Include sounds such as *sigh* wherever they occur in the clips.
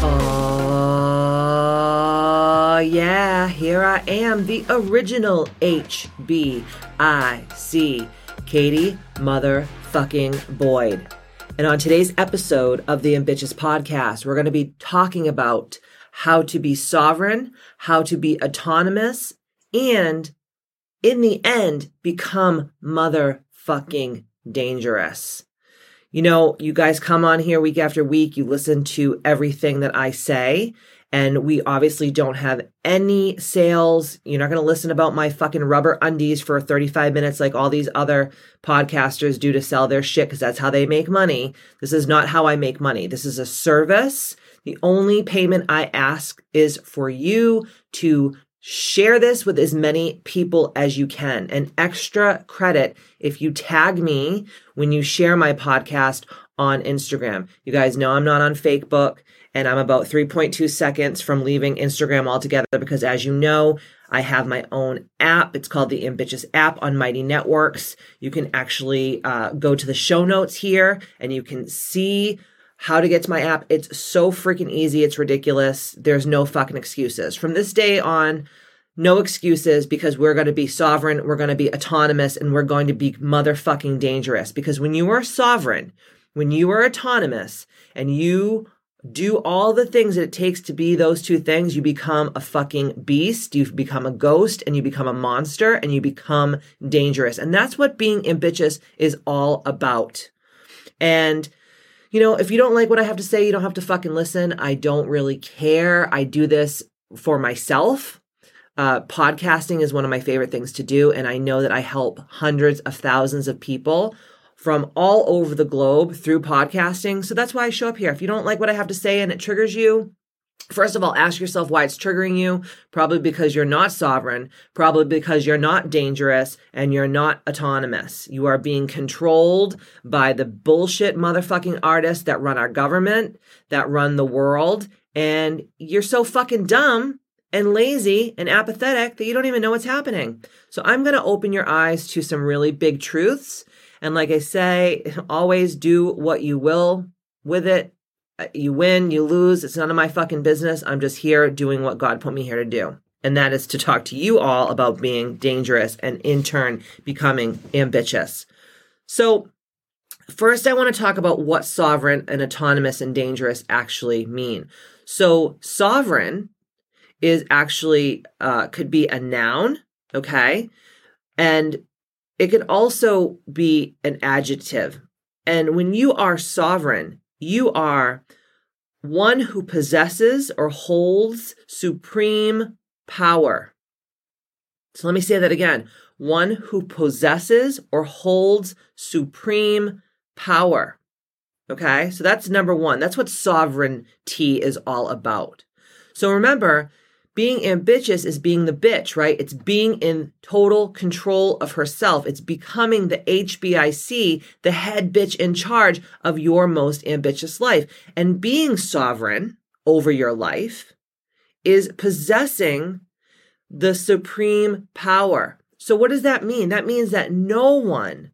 Oh, yeah, here I am, the original HBIC, Katie Motherfucking Boyd. And on today's episode of the Ambitious Podcast, we're going to be talking about how to be sovereign, how to be autonomous, and in the end, become motherfucking dangerous. You know, you guys come on here week after week, you listen to everything that I say, and we obviously don't have any sales. You're not going to listen about my fucking rubber undies for 35 minutes like all these other podcasters do to sell their shit because that's how they make money. This is not how I make money. This is a service. The only payment I ask is for you to Share this with as many people as you can. An extra credit if you tag me when you share my podcast on Instagram. You guys know I'm not on Facebook and I'm about 3.2 seconds from leaving Instagram altogether because as you know, I have my own app. It's called the Ambitious app on Mighty Networks. You can actually uh, go to the show notes here and you can see how to get to my app. It's so freaking easy. It's ridiculous. There's no fucking excuses. From this day on, no excuses because we're going to be sovereign, we're going to be autonomous, and we're going to be motherfucking dangerous. Because when you are sovereign, when you are autonomous, and you do all the things that it takes to be those two things, you become a fucking beast, you become a ghost, and you become a monster, and you become dangerous. And that's what being ambitious is all about. And you know, if you don't like what I have to say, you don't have to fucking listen. I don't really care. I do this for myself. Uh, podcasting is one of my favorite things to do. And I know that I help hundreds of thousands of people from all over the globe through podcasting. So that's why I show up here. If you don't like what I have to say and it triggers you, First of all, ask yourself why it's triggering you. Probably because you're not sovereign, probably because you're not dangerous and you're not autonomous. You are being controlled by the bullshit motherfucking artists that run our government, that run the world. And you're so fucking dumb and lazy and apathetic that you don't even know what's happening. So I'm going to open your eyes to some really big truths. And like I say, *laughs* always do what you will with it you win, you lose. It's none of my fucking business. I'm just here doing what God put me here to do. And that is to talk to you all about being dangerous and in turn becoming ambitious. So, first, I want to talk about what sovereign and autonomous and dangerous actually mean. So, sovereign is actually, uh, could be a noun, okay? And it could also be an adjective. And when you are sovereign, you are one who possesses or holds supreme power. So let me say that again. One who possesses or holds supreme power. Okay, so that's number one. That's what sovereignty is all about. So remember, being ambitious is being the bitch, right? It's being in total control of herself. It's becoming the HBIC, the head bitch in charge of your most ambitious life. And being sovereign over your life is possessing the supreme power. So what does that mean? That means that no one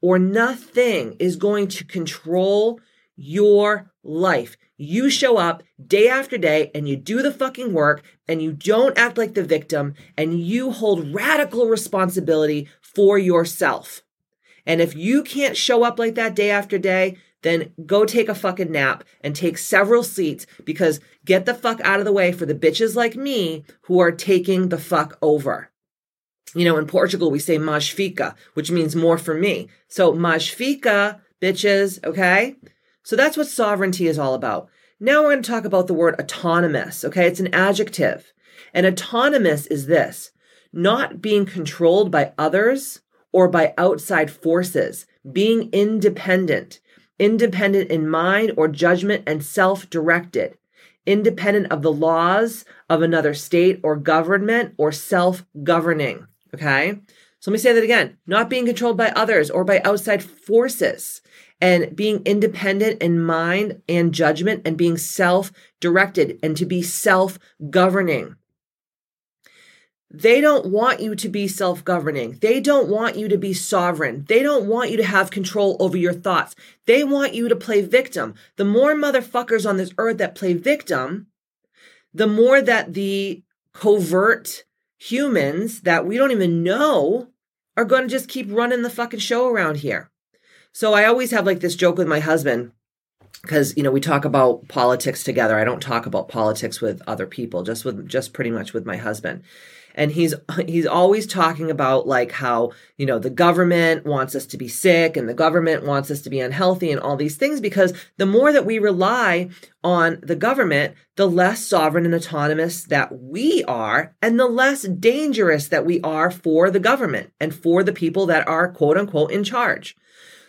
or nothing is going to control your life. You show up day after day and you do the fucking work and you don't act like the victim and you hold radical responsibility for yourself. And if you can't show up like that day after day, then go take a fucking nap and take several seats because get the fuck out of the way for the bitches like me who are taking the fuck over. You know, in Portugal, we say mais fica, which means more for me. So mais fica, bitches, okay? So that's what sovereignty is all about. Now we're going to talk about the word autonomous. Okay. It's an adjective. And autonomous is this not being controlled by others or by outside forces, being independent, independent in mind or judgment and self directed, independent of the laws of another state or government or self governing. Okay. So let me say that again not being controlled by others or by outside forces and being independent in mind and judgment and being self directed and to be self governing. They don't want you to be self governing. They don't want you to be sovereign. They don't want you to have control over your thoughts. They want you to play victim. The more motherfuckers on this earth that play victim, the more that the covert humans that we don't even know are going to just keep running the fucking show around here. So I always have like this joke with my husband because you know we talk about politics together. I don't talk about politics with other people, just with just pretty much with my husband and he's *laughs* he's always talking about like how you know the government wants us to be sick and the government wants us to be unhealthy and all these things because the more that we rely on the government the less sovereign and autonomous that we are and the less dangerous that we are for the government and for the people that are quote unquote in charge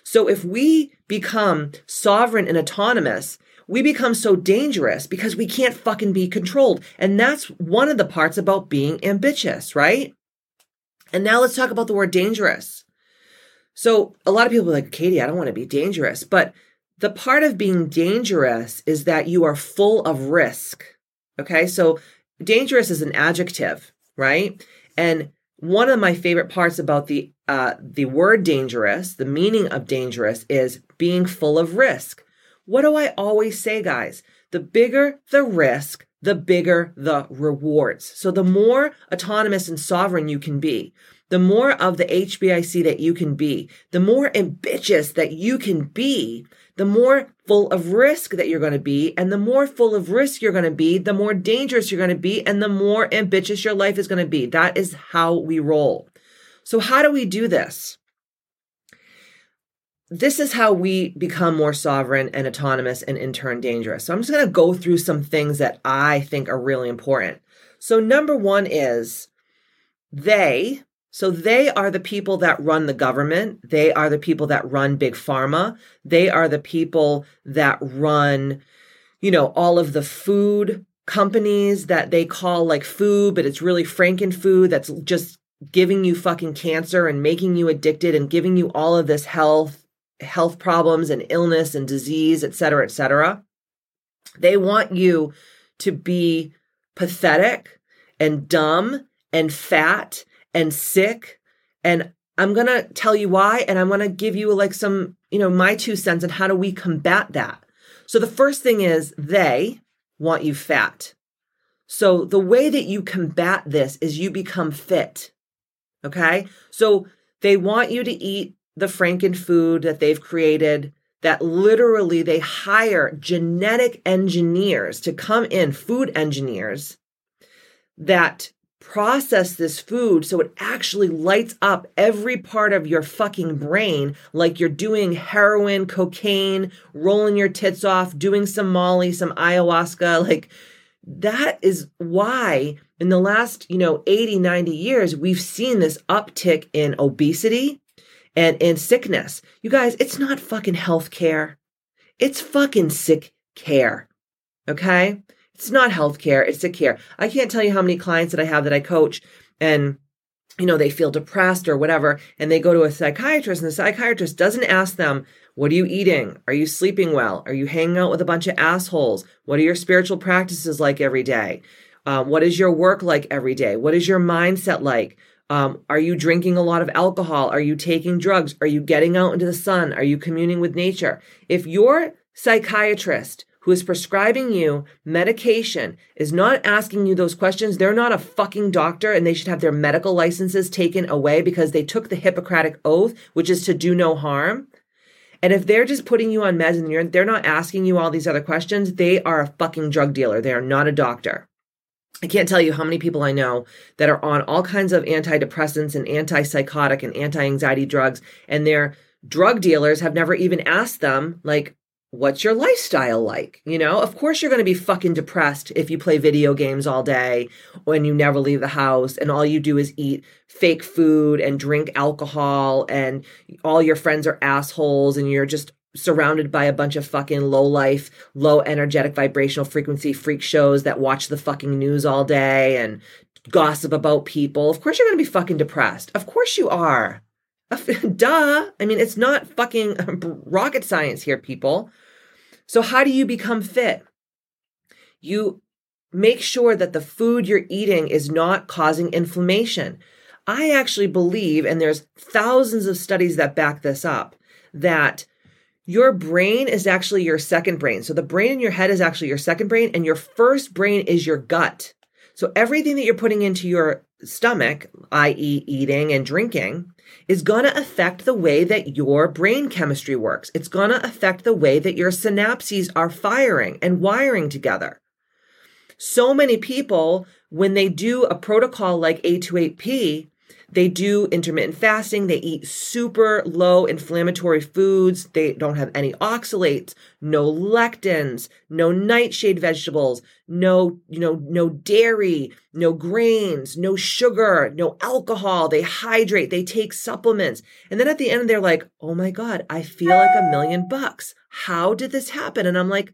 so if we become sovereign and autonomous we become so dangerous because we can't fucking be controlled. And that's one of the parts about being ambitious, right? And now let's talk about the word dangerous. So a lot of people are like, Katie, I don't want to be dangerous. But the part of being dangerous is that you are full of risk. Okay. So dangerous is an adjective, right? And one of my favorite parts about the uh, the word dangerous, the meaning of dangerous is being full of risk. What do I always say, guys? The bigger the risk, the bigger the rewards. So the more autonomous and sovereign you can be, the more of the HBIC that you can be, the more ambitious that you can be, the more full of risk that you're going to be. And the more full of risk you're going to be, the more dangerous you're going to be, and the more ambitious your life is going to be. That is how we roll. So, how do we do this? this is how we become more sovereign and autonomous and in turn dangerous. So I'm just going to go through some things that I think are really important. So number 1 is they so they are the people that run the government. They are the people that run big pharma. They are the people that run you know all of the food companies that they call like food, but it's really frankenfood that's just giving you fucking cancer and making you addicted and giving you all of this health health problems and illness and disease, et cetera, et cetera. They want you to be pathetic and dumb and fat and sick. And I'm going to tell you why. And I'm going to give you like some, you know, my two cents on how do we combat that. So the first thing is they want you fat. So the way that you combat this is you become fit. Okay. So they want you to eat the Franken food that they've created that literally they hire genetic engineers to come in, food engineers that process this food so it actually lights up every part of your fucking brain like you're doing heroin, cocaine, rolling your tits off, doing some molly, some ayahuasca. Like that is why in the last, you know, 80, 90 years, we've seen this uptick in obesity and in sickness. You guys, it's not fucking health care. It's fucking sick care. Okay? It's not health care, it's sick care. I can't tell you how many clients that I have that I coach and you know, they feel depressed or whatever, and they go to a psychiatrist, and the psychiatrist doesn't ask them, What are you eating? Are you sleeping well? Are you hanging out with a bunch of assholes? What are your spiritual practices like every day? Um, what is your work like every day? What is your mindset like? Um, are you drinking a lot of alcohol? Are you taking drugs? Are you getting out into the sun? Are you communing with nature? If your psychiatrist who is prescribing you medication is not asking you those questions, they're not a fucking doctor and they should have their medical licenses taken away because they took the Hippocratic oath, which is to do no harm. And if they're just putting you on meds and they're not asking you all these other questions, they are a fucking drug dealer. They are not a doctor. I can't tell you how many people I know that are on all kinds of antidepressants and antipsychotic and anti anxiety drugs, and their drug dealers have never even asked them, like, what's your lifestyle like? You know, of course you're going to be fucking depressed if you play video games all day when you never leave the house and all you do is eat fake food and drink alcohol and all your friends are assholes and you're just surrounded by a bunch of fucking low life, low energetic vibrational frequency freak shows that watch the fucking news all day and gossip about people. Of course you're going to be fucking depressed. Of course you are. *laughs* Duh. I mean, it's not fucking *laughs* rocket science here, people. So, how do you become fit? You make sure that the food you're eating is not causing inflammation. I actually believe, and there's thousands of studies that back this up, that your brain is actually your second brain. So the brain in your head is actually your second brain, and your first brain is your gut. So everything that you're putting into your stomach, i.e., eating and drinking, is going to affect the way that your brain chemistry works. It's going to affect the way that your synapses are firing and wiring together. So many people, when they do a protocol like A28P, they do intermittent fasting. They eat super low inflammatory foods. They don't have any oxalates, no lectins, no nightshade vegetables, no, you know, no dairy, no grains, no sugar, no alcohol. They hydrate, they take supplements. And then at the end, they're like, oh my God, I feel like a million bucks. How did this happen? And I'm like,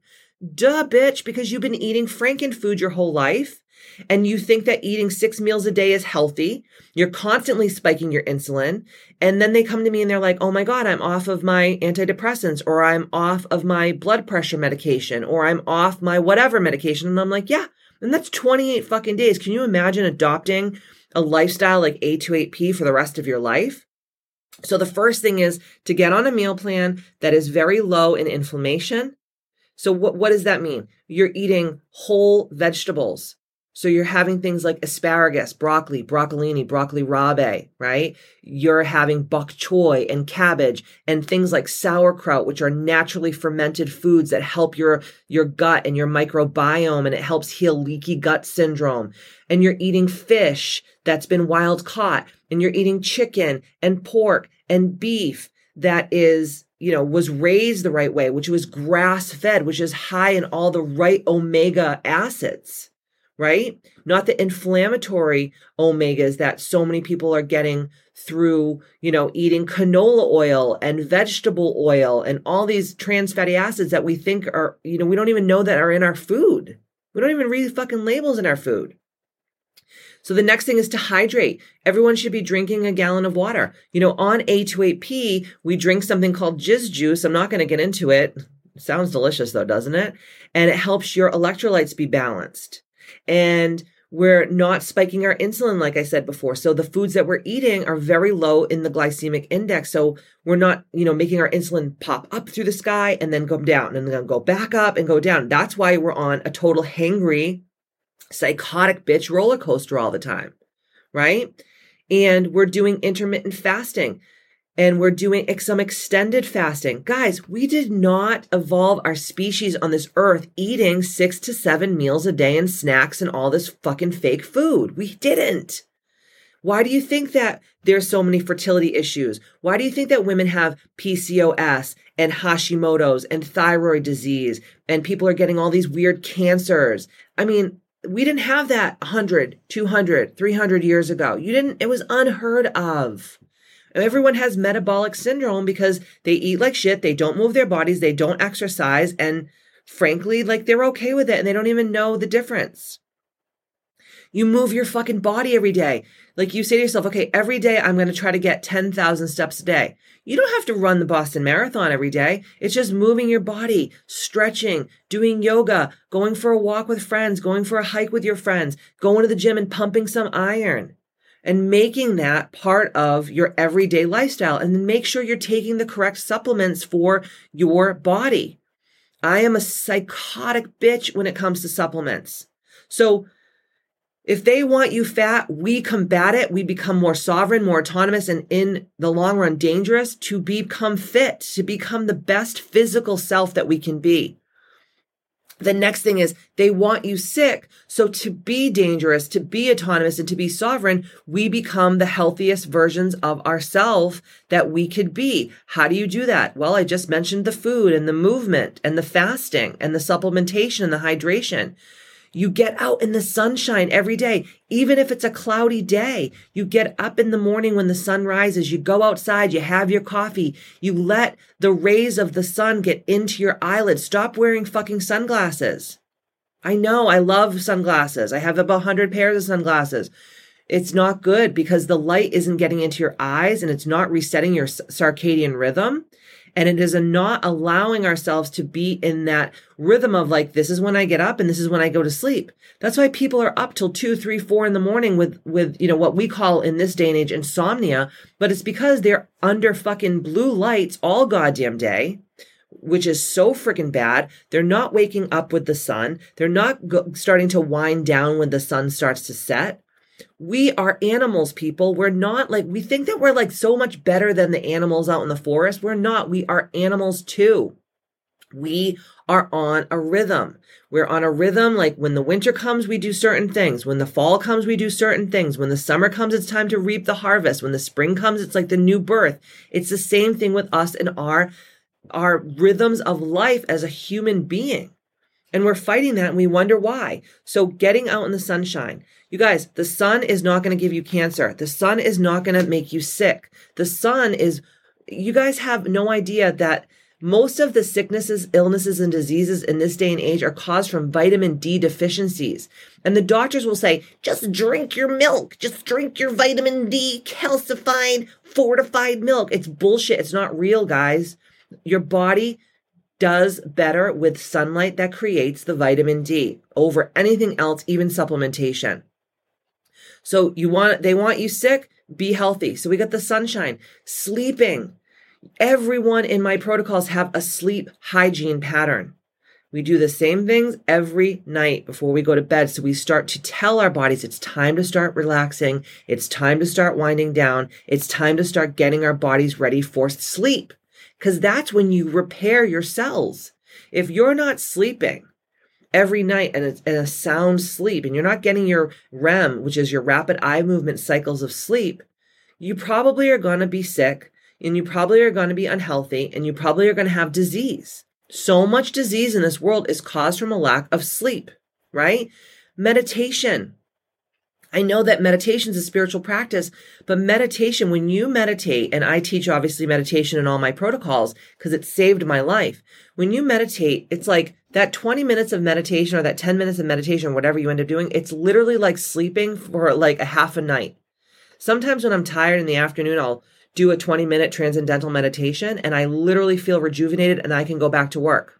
duh, bitch, because you've been eating Frankenfood your whole life and you think that eating six meals a day is healthy, you're constantly spiking your insulin. And then they come to me and they're like, oh my God, I'm off of my antidepressants, or I'm off of my blood pressure medication, or I'm off my whatever medication. And I'm like, yeah. And that's 28 fucking days. Can you imagine adopting a lifestyle like A28P for the rest of your life? So the first thing is to get on a meal plan that is very low in inflammation. So what, what does that mean? You're eating whole vegetables. So you're having things like asparagus, broccoli, broccolini, broccoli rabe, right? You're having bok choy and cabbage and things like sauerkraut, which are naturally fermented foods that help your, your gut and your microbiome and it helps heal leaky gut syndrome. And you're eating fish that's been wild caught and you're eating chicken and pork and beef that is you know, was raised the right way, which was grass fed, which is high in all the right omega acids right? Not the inflammatory omegas that so many people are getting through, you know, eating canola oil and vegetable oil and all these trans fatty acids that we think are, you know, we don't even know that are in our food. We don't even read fucking labels in our food. So the next thing is to hydrate. Everyone should be drinking a gallon of water. You know, on A28P, we drink something called jizz juice. I'm not going to get into it. Sounds delicious though, doesn't it? And it helps your electrolytes be balanced and we're not spiking our insulin like i said before. So the foods that we're eating are very low in the glycemic index. So we're not you know making our insulin pop up through the sky and then go down and then go back up and go down. That's why we're on a total hangry psychotic bitch roller coaster all the time right? And we're doing intermittent fasting and we're doing some extended fasting. Guys, we did not evolve our species on this earth eating six to seven meals a day and snacks and all this fucking fake food. We didn't. Why do you think that there's so many fertility issues? Why do you think that women have PCOS and Hashimoto's and thyroid disease and people are getting all these weird cancers? I mean, we didn't have that 100, 200, 300 years ago. You didn't, it was unheard of. Everyone has metabolic syndrome because they eat like shit, they don't move their bodies, they don't exercise, and frankly, like they're okay with it and they don't even know the difference. You move your fucking body every day. Like you say to yourself, okay, every day I'm going to try to get 10,000 steps a day. You don't have to run the Boston Marathon every day. It's just moving your body, stretching, doing yoga, going for a walk with friends, going for a hike with your friends, going to the gym and pumping some iron and making that part of your everyday lifestyle. And then make sure you're taking the correct supplements for your body. I am a psychotic bitch when it comes to supplements. So if they want you fat, we combat it. We become more sovereign, more autonomous, and in the long run, dangerous to become fit, to become the best physical self that we can be. The next thing is they want you sick. So to be dangerous, to be autonomous and to be sovereign, we become the healthiest versions of ourselves that we could be. How do you do that? Well, I just mentioned the food and the movement and the fasting and the supplementation and the hydration. You get out in the sunshine every day, even if it's a cloudy day. You get up in the morning when the sun rises, you go outside, you have your coffee, you let the rays of the sun get into your eyelids. Stop wearing fucking sunglasses. I know I love sunglasses. I have about 100 pairs of sunglasses. It's not good because the light isn't getting into your eyes and it's not resetting your circadian rhythm. And it is a not allowing ourselves to be in that rhythm of like, this is when I get up and this is when I go to sleep. That's why people are up till two, three, four in the morning with, with, you know, what we call in this day and age insomnia. But it's because they're under fucking blue lights all goddamn day which is so freaking bad. They're not waking up with the sun. They're not go- starting to wind down when the sun starts to set. We are animals, people. We're not like, we think that we're like so much better than the animals out in the forest. We're not. We are animals too. We are on a rhythm. We're on a rhythm. Like when the winter comes, we do certain things. When the fall comes, we do certain things. When the summer comes, it's time to reap the harvest. When the spring comes, it's like the new birth. It's the same thing with us and our, our rhythms of life as a human being. And we're fighting that and we wonder why. So getting out in the sunshine. You guys, the sun is not going to give you cancer. The sun is not going to make you sick. The sun is, you guys have no idea that most of the sicknesses, illnesses, and diseases in this day and age are caused from vitamin D deficiencies. And the doctors will say, just drink your milk. Just drink your vitamin D calcified, fortified milk. It's bullshit. It's not real, guys. Your body does better with sunlight that creates the vitamin D over anything else, even supplementation. So you want, they want you sick, be healthy. So we got the sunshine, sleeping. Everyone in my protocols have a sleep hygiene pattern. We do the same things every night before we go to bed. So we start to tell our bodies it's time to start relaxing. It's time to start winding down. It's time to start getting our bodies ready for sleep because that's when you repair your cells. If you're not sleeping every night and it's in a sound sleep and you're not getting your REM, which is your rapid eye movement cycles of sleep, you probably are going to be sick and you probably are going to be unhealthy and you probably are going to have disease. So much disease in this world is caused from a lack of sleep, right? Meditation. I know that meditation is a spiritual practice, but meditation, when you meditate, and I teach obviously meditation in all my protocols because it saved my life. When you meditate, it's like that 20 minutes of meditation or that 10 minutes of meditation, whatever you end up doing, it's literally like sleeping for like a half a night. Sometimes when I'm tired in the afternoon, I'll do a 20 minute transcendental meditation and I literally feel rejuvenated and I can go back to work.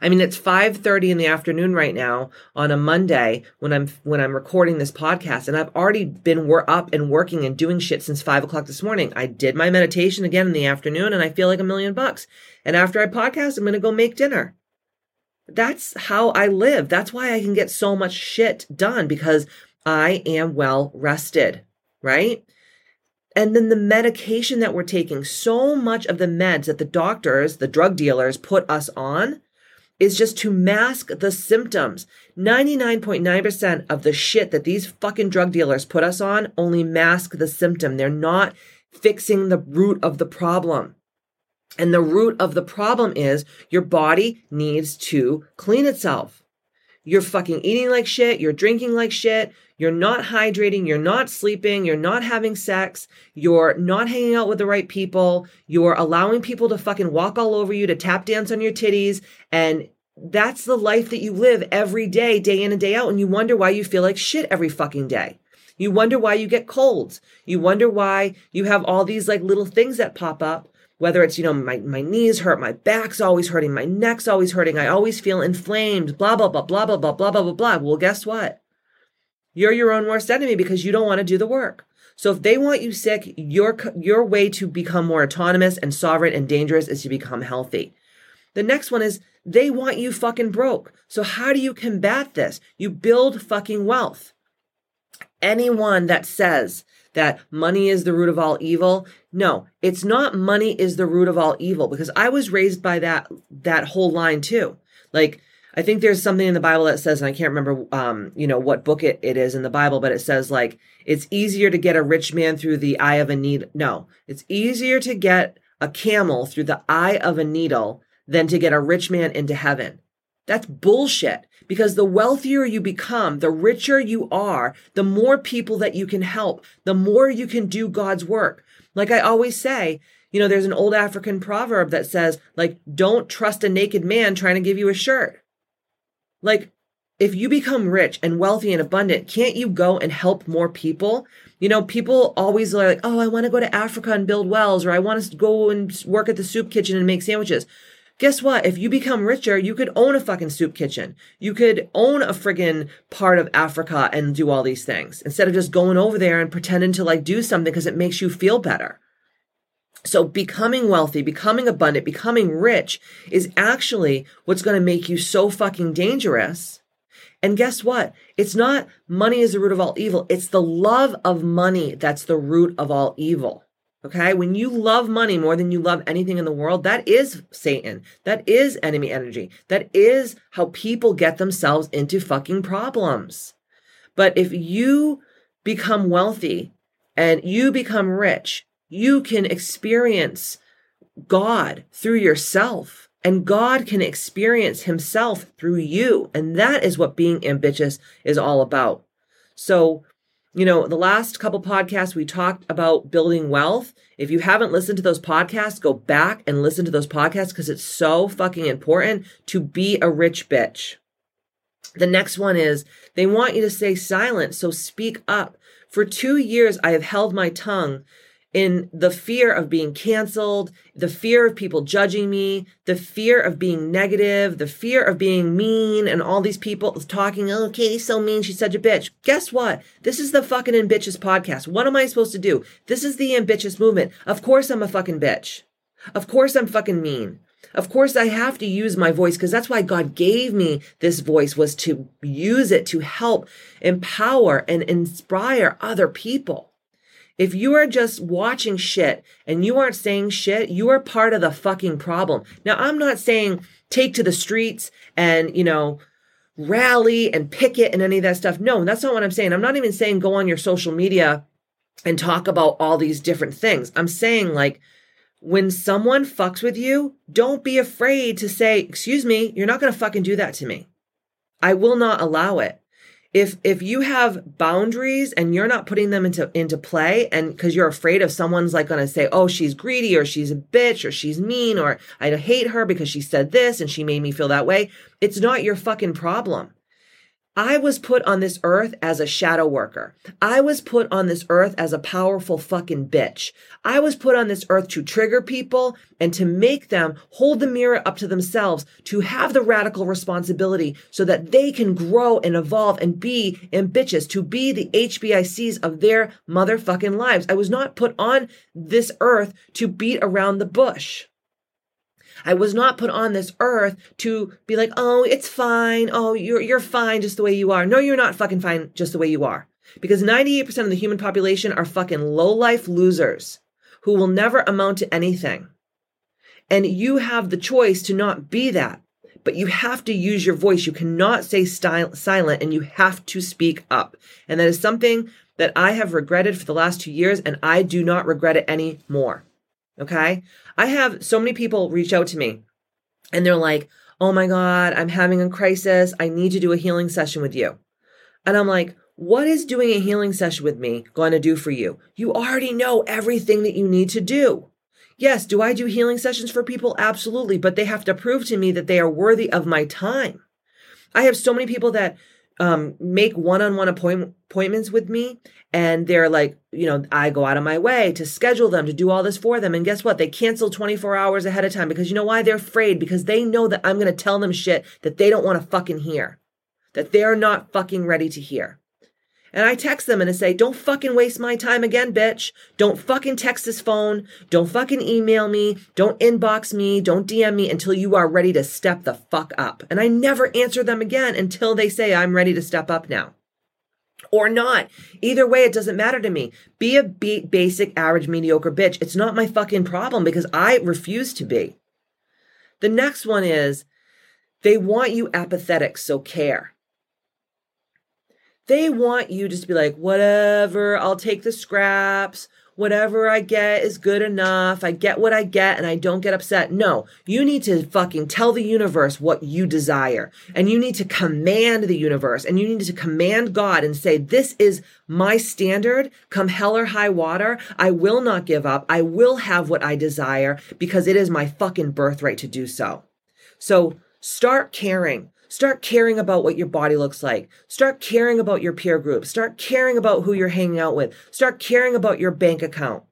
I mean, it's 5:30 in the afternoon right now on a Monday when I'm when I'm recording this podcast, and I've already been up and working and doing shit since five o'clock this morning. I did my meditation again in the afternoon, and I feel like a million bucks. And after I podcast, I'm gonna go make dinner. That's how I live. That's why I can get so much shit done because I am well rested, right? And then the medication that we're taking, so much of the meds that the doctors, the drug dealers put us on is just to mask the symptoms. 99.9% of the shit that these fucking drug dealers put us on only mask the symptom. They're not fixing the root of the problem. And the root of the problem is your body needs to clean itself. You're fucking eating like shit. You're drinking like shit. You're not hydrating. You're not sleeping. You're not having sex. You're not hanging out with the right people. You're allowing people to fucking walk all over you, to tap dance on your titties. And that's the life that you live every day, day in and day out. And you wonder why you feel like shit every fucking day. You wonder why you get colds. You wonder why you have all these like little things that pop up whether it's, you know, my, my knees hurt, my back's always hurting, my neck's always hurting, I always feel inflamed, blah, blah, blah, blah, blah, blah, blah, blah, blah, blah. Well, guess what? You're your own worst enemy because you don't want to do the work. So if they want you sick, your, your way to become more autonomous and sovereign and dangerous is to become healthy. The next one is they want you fucking broke. So how do you combat this? You build fucking wealth. Anyone that says that money is the root of all evil. No, it's not money is the root of all evil because I was raised by that that whole line too. Like I think there's something in the Bible that says, and I can't remember, um, you know, what book it, it is in the Bible, but it says like it's easier to get a rich man through the eye of a needle. No, it's easier to get a camel through the eye of a needle than to get a rich man into heaven. That's bullshit because the wealthier you become, the richer you are, the more people that you can help, the more you can do God's work. Like I always say, you know, there's an old African proverb that says, like, don't trust a naked man trying to give you a shirt. Like, if you become rich and wealthy and abundant, can't you go and help more people? You know, people always are like, oh, I want to go to Africa and build wells, or I want to go and work at the soup kitchen and make sandwiches. Guess what? If you become richer, you could own a fucking soup kitchen. You could own a friggin' part of Africa and do all these things instead of just going over there and pretending to like do something because it makes you feel better. So becoming wealthy, becoming abundant, becoming rich is actually what's going to make you so fucking dangerous. And guess what? It's not money is the root of all evil. It's the love of money that's the root of all evil. Okay. When you love money more than you love anything in the world, that is Satan. That is enemy energy. That is how people get themselves into fucking problems. But if you become wealthy and you become rich, you can experience God through yourself and God can experience himself through you. And that is what being ambitious is all about. So you know, the last couple podcasts we talked about building wealth. If you haven't listened to those podcasts, go back and listen to those podcasts because it's so fucking important to be a rich bitch. The next one is they want you to stay silent, so speak up. For two years, I have held my tongue in the fear of being canceled, the fear of people judging me, the fear of being negative, the fear of being mean, and all these people talking, oh, Katie's so mean, she's such a bitch. Guess what? This is the fucking ambitious podcast. What am I supposed to do? This is the ambitious movement. Of course I'm a fucking bitch. Of course I'm fucking mean. Of course I have to use my voice because that's why God gave me this voice was to use it to help empower and inspire other people. If you are just watching shit and you aren't saying shit, you are part of the fucking problem. Now, I'm not saying take to the streets and, you know, rally and picket and any of that stuff. No, that's not what I'm saying. I'm not even saying go on your social media and talk about all these different things. I'm saying like when someone fucks with you, don't be afraid to say, excuse me, you're not going to fucking do that to me. I will not allow it if if you have boundaries and you're not putting them into into play and because you're afraid of someone's like going to say oh she's greedy or she's a bitch or she's mean or i hate her because she said this and she made me feel that way it's not your fucking problem I was put on this earth as a shadow worker. I was put on this earth as a powerful fucking bitch. I was put on this earth to trigger people and to make them hold the mirror up to themselves, to have the radical responsibility so that they can grow and evolve and be ambitious, to be the HBICs of their motherfucking lives. I was not put on this earth to beat around the bush. I was not put on this earth to be like, oh, it's fine. Oh, you're, you're fine just the way you are. No, you're not fucking fine just the way you are. Because 98% of the human population are fucking low life losers who will never amount to anything. And you have the choice to not be that, but you have to use your voice. You cannot stay style, silent and you have to speak up. And that is something that I have regretted for the last two years and I do not regret it anymore. Okay. I have so many people reach out to me and they're like, Oh my God, I'm having a crisis. I need to do a healing session with you. And I'm like, what is doing a healing session with me going to do for you? You already know everything that you need to do. Yes, do I do healing sessions for people? Absolutely, but they have to prove to me that they are worthy of my time. I have so many people that um, make one-on-one appointment, appointments with me and they're like you know i go out of my way to schedule them to do all this for them and guess what? They cancel 24 hours ahead of time because you know why? They're afraid because they know that i'm going to tell them shit that they don't want to fucking hear that they're not fucking ready to hear and I text them and I say, don't fucking waste my time again, bitch. Don't fucking text this phone. Don't fucking email me. Don't inbox me. Don't DM me until you are ready to step the fuck up. And I never answer them again until they say, I'm ready to step up now. Or not. Either way, it doesn't matter to me. Be a basic, average, mediocre bitch. It's not my fucking problem because I refuse to be. The next one is they want you apathetic, so care. They want you just to be like, whatever, I'll take the scraps, whatever I get is good enough. I get what I get and I don't get upset. No, you need to fucking tell the universe what you desire and you need to command the universe and you need to command God and say, this is my standard. Come hell or high water. I will not give up. I will have what I desire because it is my fucking birthright to do so. So start caring. Start caring about what your body looks like. Start caring about your peer group. Start caring about who you're hanging out with. Start caring about your bank account.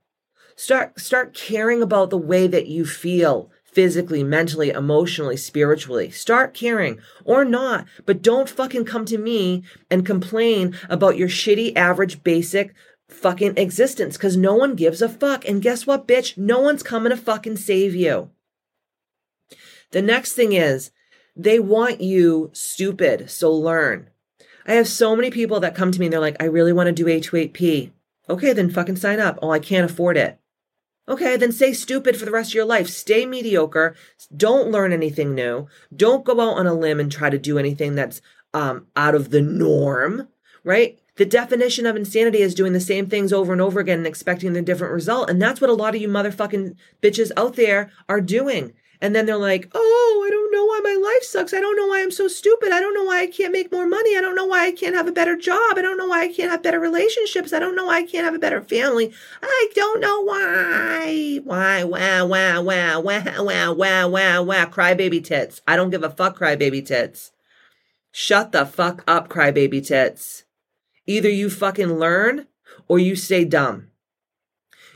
Start, start caring about the way that you feel physically, mentally, emotionally, spiritually. Start caring or not, but don't fucking come to me and complain about your shitty, average, basic fucking existence because no one gives a fuck. And guess what, bitch? No one's coming to fucking save you. The next thing is they want you stupid, so learn. I have so many people that come to me and they're like, I really want to do A28P. Okay, then fucking sign up. Oh, I can't afford it. Okay, then stay stupid for the rest of your life. Stay mediocre. Don't learn anything new. Don't go out on a limb and try to do anything that's um, out of the norm, right? The definition of insanity is doing the same things over and over again and expecting a different result. And that's what a lot of you motherfucking bitches out there are doing. And then they're like, oh, I don't know why my life sucks. I don't know why I'm so stupid. I don't know why I can't make more money. I don't know why I can't have a better job. I don't know why I can't have better relationships. I don't know why I can't have a better family. I don't know why. Why, wow, wow, wow, wow, wow, wow, wow. Crybaby tits. I don't give a fuck, crybaby tits. Shut the fuck up, crybaby tits. Either you fucking learn or you stay dumb.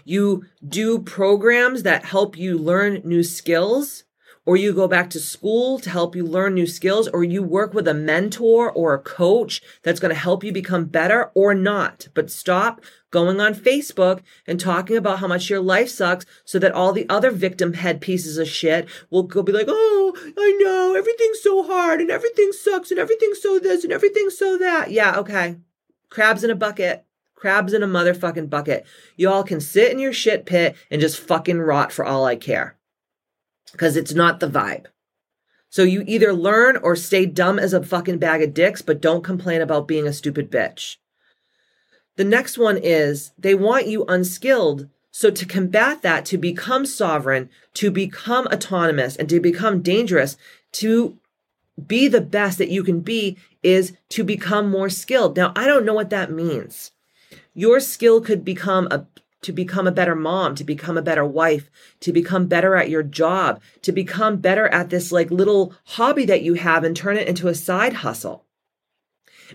You do programs that help you learn new skills, or you go back to school to help you learn new skills, or you work with a mentor or a coach that's going to help you become better or not. But stop going on Facebook and talking about how much your life sucks so that all the other victim head pieces of shit will go be like, oh, I know everything's so hard and everything sucks and everything's so this and everything's so that. Yeah, okay. Crabs in a bucket crabs in a motherfucking bucket. Y'all can sit in your shit pit and just fucking rot for all I care. Because it's not the vibe. So you either learn or stay dumb as a fucking bag of dicks, but don't complain about being a stupid bitch. The next one is they want you unskilled. So to combat that, to become sovereign, to become autonomous, and to become dangerous, to be the best that you can be is to become more skilled. Now, I don't know what that means. Your skill could become a to become a better mom, to become a better wife, to become better at your job, to become better at this like little hobby that you have and turn it into a side hustle.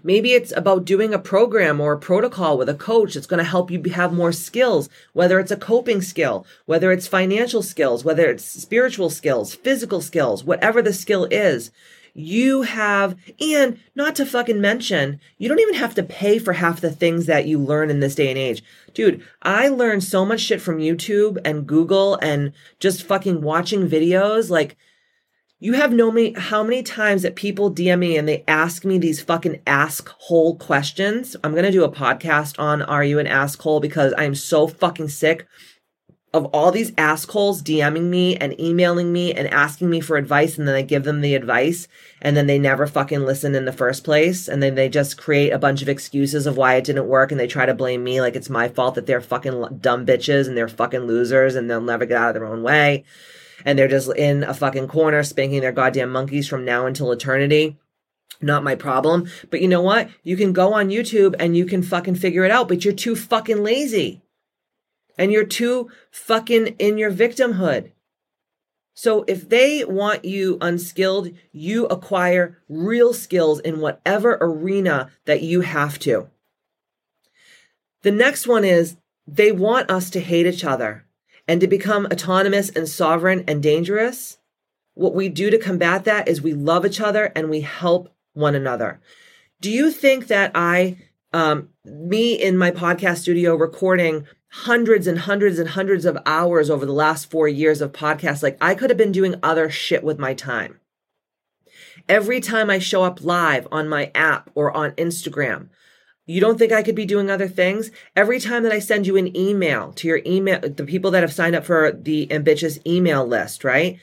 Maybe it's about doing a program or a protocol with a coach that's going to help you have more skills, whether it's a coping skill, whether it's financial skills, whether it's spiritual skills, physical skills, whatever the skill is you have, and not to fucking mention, you don't even have to pay for half the things that you learn in this day and age. Dude, I learned so much shit from YouTube and Google and just fucking watching videos. Like, you have no me how many times that people DM me and they ask me these fucking ask hole questions. I'm gonna do a podcast on Are You an Asshole because I'm so fucking sick of all these assholes DMing me and emailing me and asking me for advice and then I give them the advice and then they never fucking listen in the first place and then they just create a bunch of excuses of why it didn't work and they try to blame me like it's my fault that they're fucking dumb bitches and they're fucking losers and they'll never get out of their own way and they're just in a fucking corner spanking their goddamn monkeys from now until eternity not my problem. But you know what? You can go on YouTube and you can fucking figure it out, but you're too fucking lazy and you're too fucking in your victimhood. So if they want you unskilled, you acquire real skills in whatever arena that you have to. The next one is they want us to hate each other and to become autonomous and sovereign and dangerous. What we do to combat that is we love each other and we help one another. Do you think that I, um, me in my podcast studio recording hundreds and hundreds and hundreds of hours over the last four years of podcasts. Like I could have been doing other shit with my time. Every time I show up live on my app or on Instagram, you don't think I could be doing other things? Every time that I send you an email to your email, the people that have signed up for the ambitious email list, right?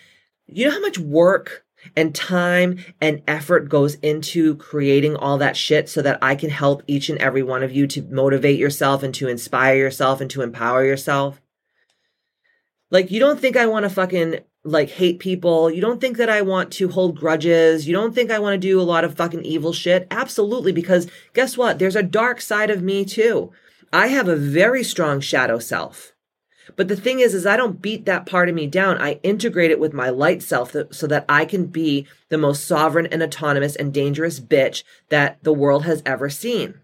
You know how much work and time and effort goes into creating all that shit so that I can help each and every one of you to motivate yourself and to inspire yourself and to empower yourself. Like, you don't think I want to fucking like hate people. You don't think that I want to hold grudges. You don't think I want to do a lot of fucking evil shit. Absolutely. Because guess what? There's a dark side of me too. I have a very strong shadow self. But the thing is, is I don't beat that part of me down. I integrate it with my light self so that I can be the most sovereign and autonomous and dangerous bitch that the world has ever seen.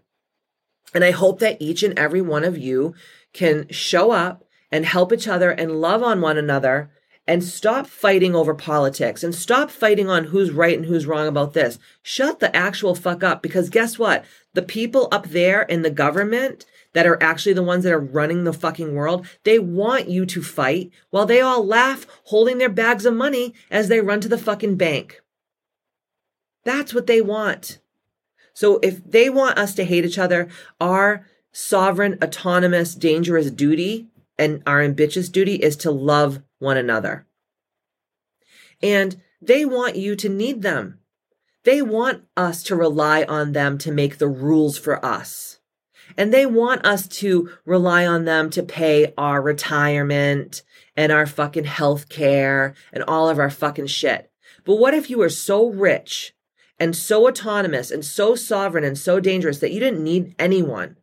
And I hope that each and every one of you can show up and help each other and love on one another and stop fighting over politics and stop fighting on who's right and who's wrong about this. Shut the actual fuck up because guess what? The people up there in the government that are actually the ones that are running the fucking world, they want you to fight while they all laugh holding their bags of money as they run to the fucking bank. That's what they want. So if they want us to hate each other, our sovereign, autonomous, dangerous duty and our ambitious duty is to love one another. And they want you to need them. They want us to rely on them to make the rules for us. And they want us to rely on them to pay our retirement and our fucking health care and all of our fucking shit. But what if you were so rich and so autonomous and so sovereign and so dangerous that you didn't need anyone?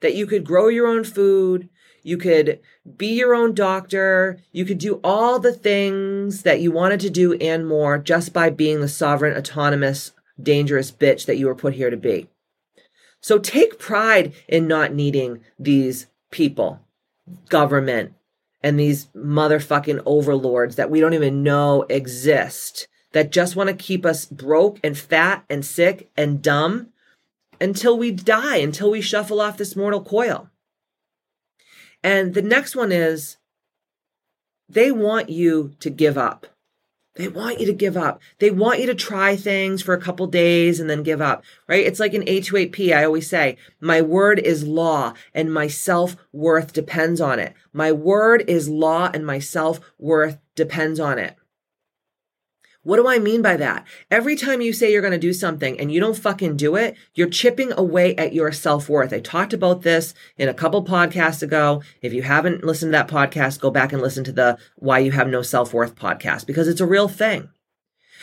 That you could grow your own food, you could be your own doctor. You could do all the things that you wanted to do and more just by being the sovereign, autonomous, dangerous bitch that you were put here to be. So take pride in not needing these people, government, and these motherfucking overlords that we don't even know exist that just want to keep us broke and fat and sick and dumb until we die, until we shuffle off this mortal coil. And the next one is they want you to give up. They want you to give up. They want you to try things for a couple days and then give up, right? It's like an A28P. I always say, my word is law and my self worth depends on it. My word is law and my self worth depends on it. What do I mean by that? Every time you say you're going to do something and you don't fucking do it, you're chipping away at your self worth. I talked about this in a couple podcasts ago. If you haven't listened to that podcast, go back and listen to the Why You Have No Self Worth podcast because it's a real thing.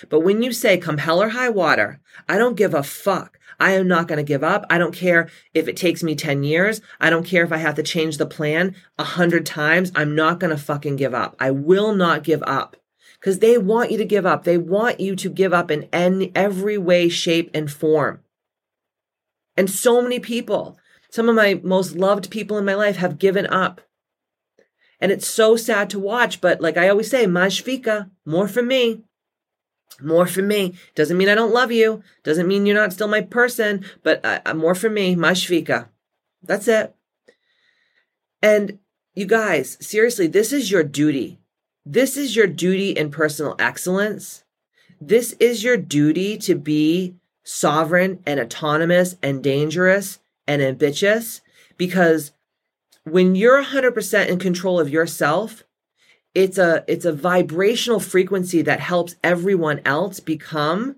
But when you say, come hell or high water, I don't give a fuck. I am not going to give up. I don't care if it takes me 10 years. I don't care if I have to change the plan a hundred times. I'm not going to fucking give up. I will not give up because they want you to give up. They want you to give up in any, every way, shape, and form. And so many people, some of my most loved people in my life have given up. And it's so sad to watch, but like I always say, mashvika, more for me. More for me. Doesn't mean I don't love you. Doesn't mean you're not still my person, but uh, more for me, mashvika. That's it. And you guys, seriously, this is your duty. This is your duty in personal excellence. This is your duty to be sovereign and autonomous and dangerous and ambitious because when you're 100% in control of yourself, it's a it's a vibrational frequency that helps everyone else become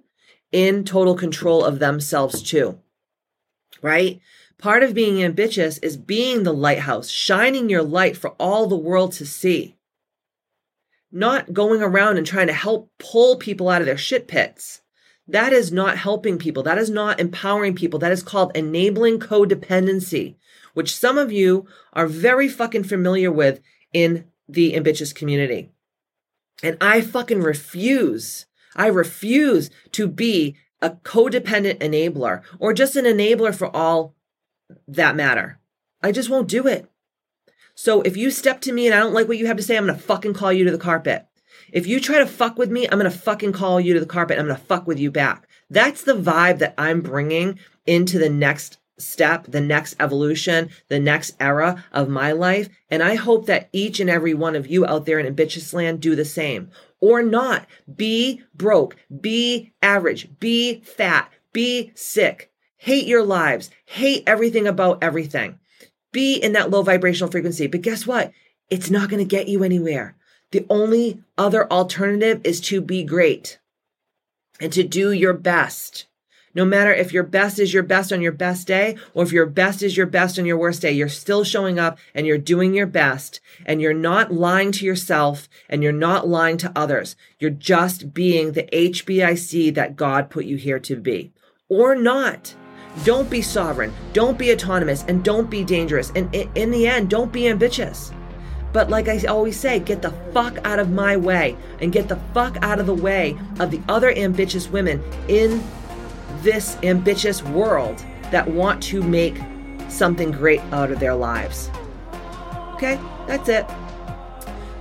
in total control of themselves too. Right? Part of being ambitious is being the lighthouse, shining your light for all the world to see not going around and trying to help pull people out of their shit pits. That is not helping people. That is not empowering people. That is called enabling codependency, which some of you are very fucking familiar with in the ambitious community. And I fucking refuse. I refuse to be a codependent enabler or just an enabler for all that matter. I just won't do it. So if you step to me and I don't like what you have to say, I'm gonna fucking call you to the carpet. If you try to fuck with me, I'm gonna fucking call you to the carpet. I'm gonna fuck with you back. That's the vibe that I'm bringing into the next step, the next evolution, the next era of my life. And I hope that each and every one of you out there in ambitious land do the same or not. Be broke, be average, be fat, be sick, hate your lives, hate everything about everything be in that low vibrational frequency. But guess what? It's not going to get you anywhere. The only other alternative is to be great. and to do your best. No matter if your best is your best on your best day or if your best is your best on your worst day, you're still showing up and you're doing your best and you're not lying to yourself and you're not lying to others. You're just being the HBIC that God put you here to be or not. Don't be sovereign. Don't be autonomous and don't be dangerous. And in the end, don't be ambitious. But like I always say, get the fuck out of my way and get the fuck out of the way of the other ambitious women in this ambitious world that want to make something great out of their lives. Okay, that's it.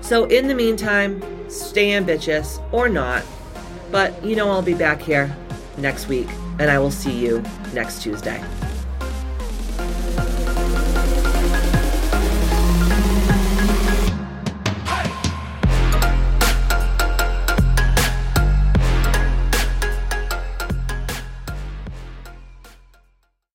So, in the meantime, stay ambitious or not. But you know, I'll be back here next week and I will see you next Tuesday.